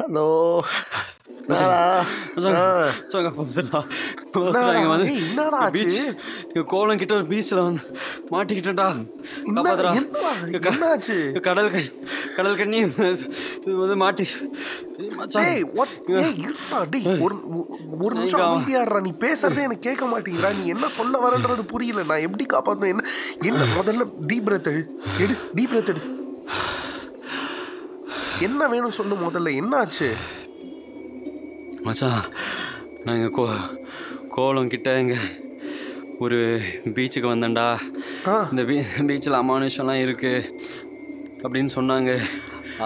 Hello? கோலம் கிட்ட ஒரு பீச்ல வந்து? இங்க கடல் கண்ணி கடல் கண்ணி வந்து மாட்டி. ஒரு நிமிஷம்? அமைதியாடுறா நீ பேசுறதே எனக்கு கேட்க மாட்டேங்கிறா நீ என்ன சொல்ல வரன்றது புரியல. நான் எப்படி காப்பாத்தணும்? என்ன என்ன முதல்ல டீப் பிரத் எடு. டீப் பிரத் எடு. என்ன வேணும் சொல்லு முதல்ல என்னாச்சு? மச்சான் இங்கே கோ கோலம் கிட்ட இங்கே ஒரு பீச்சுக்கு வந்தேன்டா. இந்த பீ பீச்சில் அமானுஷம்லாம் இருக்கு அப்படின்னு சொன்னாங்க.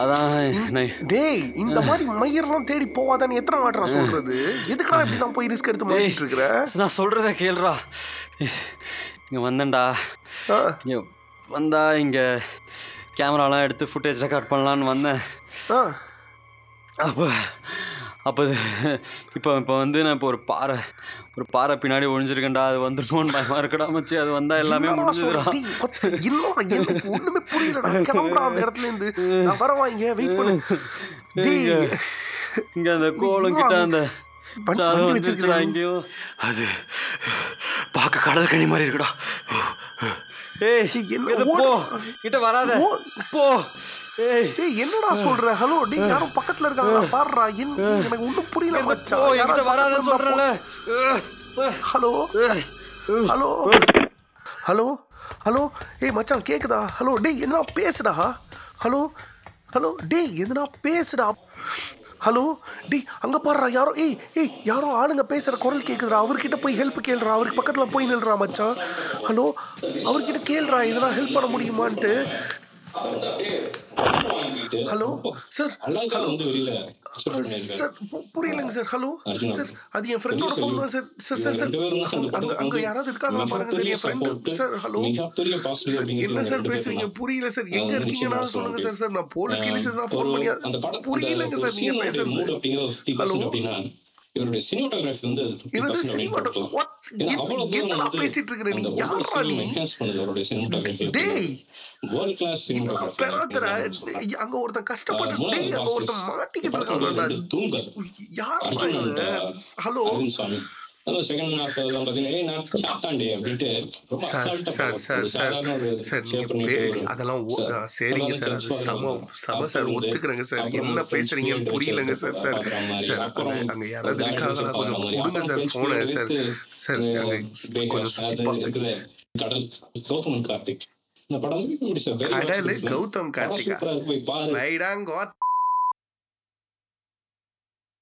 அதான் டேய் இந்த மாதிரி மயிரெல்லாம் தேடி போவாதான்னு எத்தனை வாட்டரா சொல்றது? எதுக்குடா இப்படி போய் ரிஸ்க் எடுத்து மாட்டிட்டு இருக்கிற நான் சொல்கிறத கேளுடா. இங்கே வந்தேன்டா. இங்கே வந்தா இங்கே கேமராலாம் எடுத்து ஃபுட்டேஜ் ரெக்கார்ட் பண்ணலான்னு வந்தேன். அப்போ அப்போ இப்போ இப்போ வந்து நான் இப்போ ஒரு பாறை ஒரு பாறை பின்னாடி ஒழிஞ்சிருக்கேன்டா அது வந்துருமோன்னு பயமா இருக்கடா மச்சி. அது வந்தா எல்லாமே எனக்கு ஒண்ணுமே புரியலடா. கிளம்புடா அந்த இடத்துல இருந்து. நான் வரவா இங்க வெயிட் பண்ணு இங்க அந்த கோலம் கிட்ட அந்த சாதம் வந்துருச்சுடா? எங்கேயும் அது பார்க்க கடல் கனி மாதிரி இருக்குடா. ஏய் என்ன? போ. கிட்ட வராத. போ. ஏய். என்னடா சொல்ற? ஹலோ டேய் யாரும் பக்கத்துல இருக்காங்க பாருடா என்ன எனக்கு ஒண்ணும் புரியல மச்சான். என்கிட்ட வராதன்னு. ஹலோ? ஹலோ? ஹலோ? ஹலோ? ஏய் மச்சான் கேக்குதா? ஹலோ டேய் எதுனா பேசுடா? ஹலோ? ஹலோ டேய் எதுனா பேசுடா? ஹலோ? டேய் அங்க பாருடா யாரோ ஏய் ஏய் யாரோ ஆளுங்க பேசுற குரல் கேக்குதுடா. அவர்கிட்ட போய் ஹெல்ப் கேளுடா. அவருக்கு பக்கத்துல போய் நில்றா மச்சான். ஹலோ? அவர்கிட்ட கேளுடா எதுனா ஹெல்ப் பண்ண முடியுமான்ட்டு. ஹலோ சார் சார் புரியலங்க சார் ஹலோ. சார் அது என் ஃப்ரெண்டோட ஃபோன் தான் சார் சார் சார் சார் அங்க- அங்க யாராவது இருக்காங்களா பாருங்க சார் என் ஃப்ரெண்டு சார் ஹலோ என்ன சார் பேசுறீங்க. புரியல சார் எங்க இருக்கீங்கன்னா சொல்லுங்க சார். சார் நான் போலீஸ் கீழே நான் ஃபோன் பண்ணி புரியலங்க சார் நீங்க பேசுறது மூட் அப்படிங்கிற ஒரு 50% ஹலோ இவருடைய சினிமாட்டோகிராஃபி வந்து அது 50% என்னது அப்படின்னு சினிமாட்டோ கொடுக்கலாம். வாட் ஏன்னா அவ்வளவு தூரம் என்னடா வந்து பேசிட்டு இருக்கிற நீ? அந்த ஒவ்வொரு யாரா நீ? scene-ம் enhance பண்ணுது அவருடைய cinematography டேய் வேர்ல்ட் கிளாஸ் நான் பெறாதடா அங்க ஒருத்தன் கஷ்டப்பட்டு அங்க ஒருத்தன் மாட்டிக்கிட்டு and, ஹலோ? அதான் செகண்ட் ஹாஃப் பார்த்தீங்கன்னா நான் சாத்தாண்டி அப்படின்ட்டு ரொம்ப அதெல்லாம் சரிங்க சார் அது judge சம சார் ஒத்துக்கிறேங்க சார். என்ன பேசுறீங்கன்னு புரியலங்க சார் சார். சார் அங்க யாராவது இருக்காங்களா கொஞ்சம். கொடுங்க சார் அப்புறம் போனை friends சார். சார் கொஞ்சம் இருக்குது கடல் கௌதமன் கார்த்திக். இந்த படம் கடலு. கௌதம் கார்த்திகா. போய்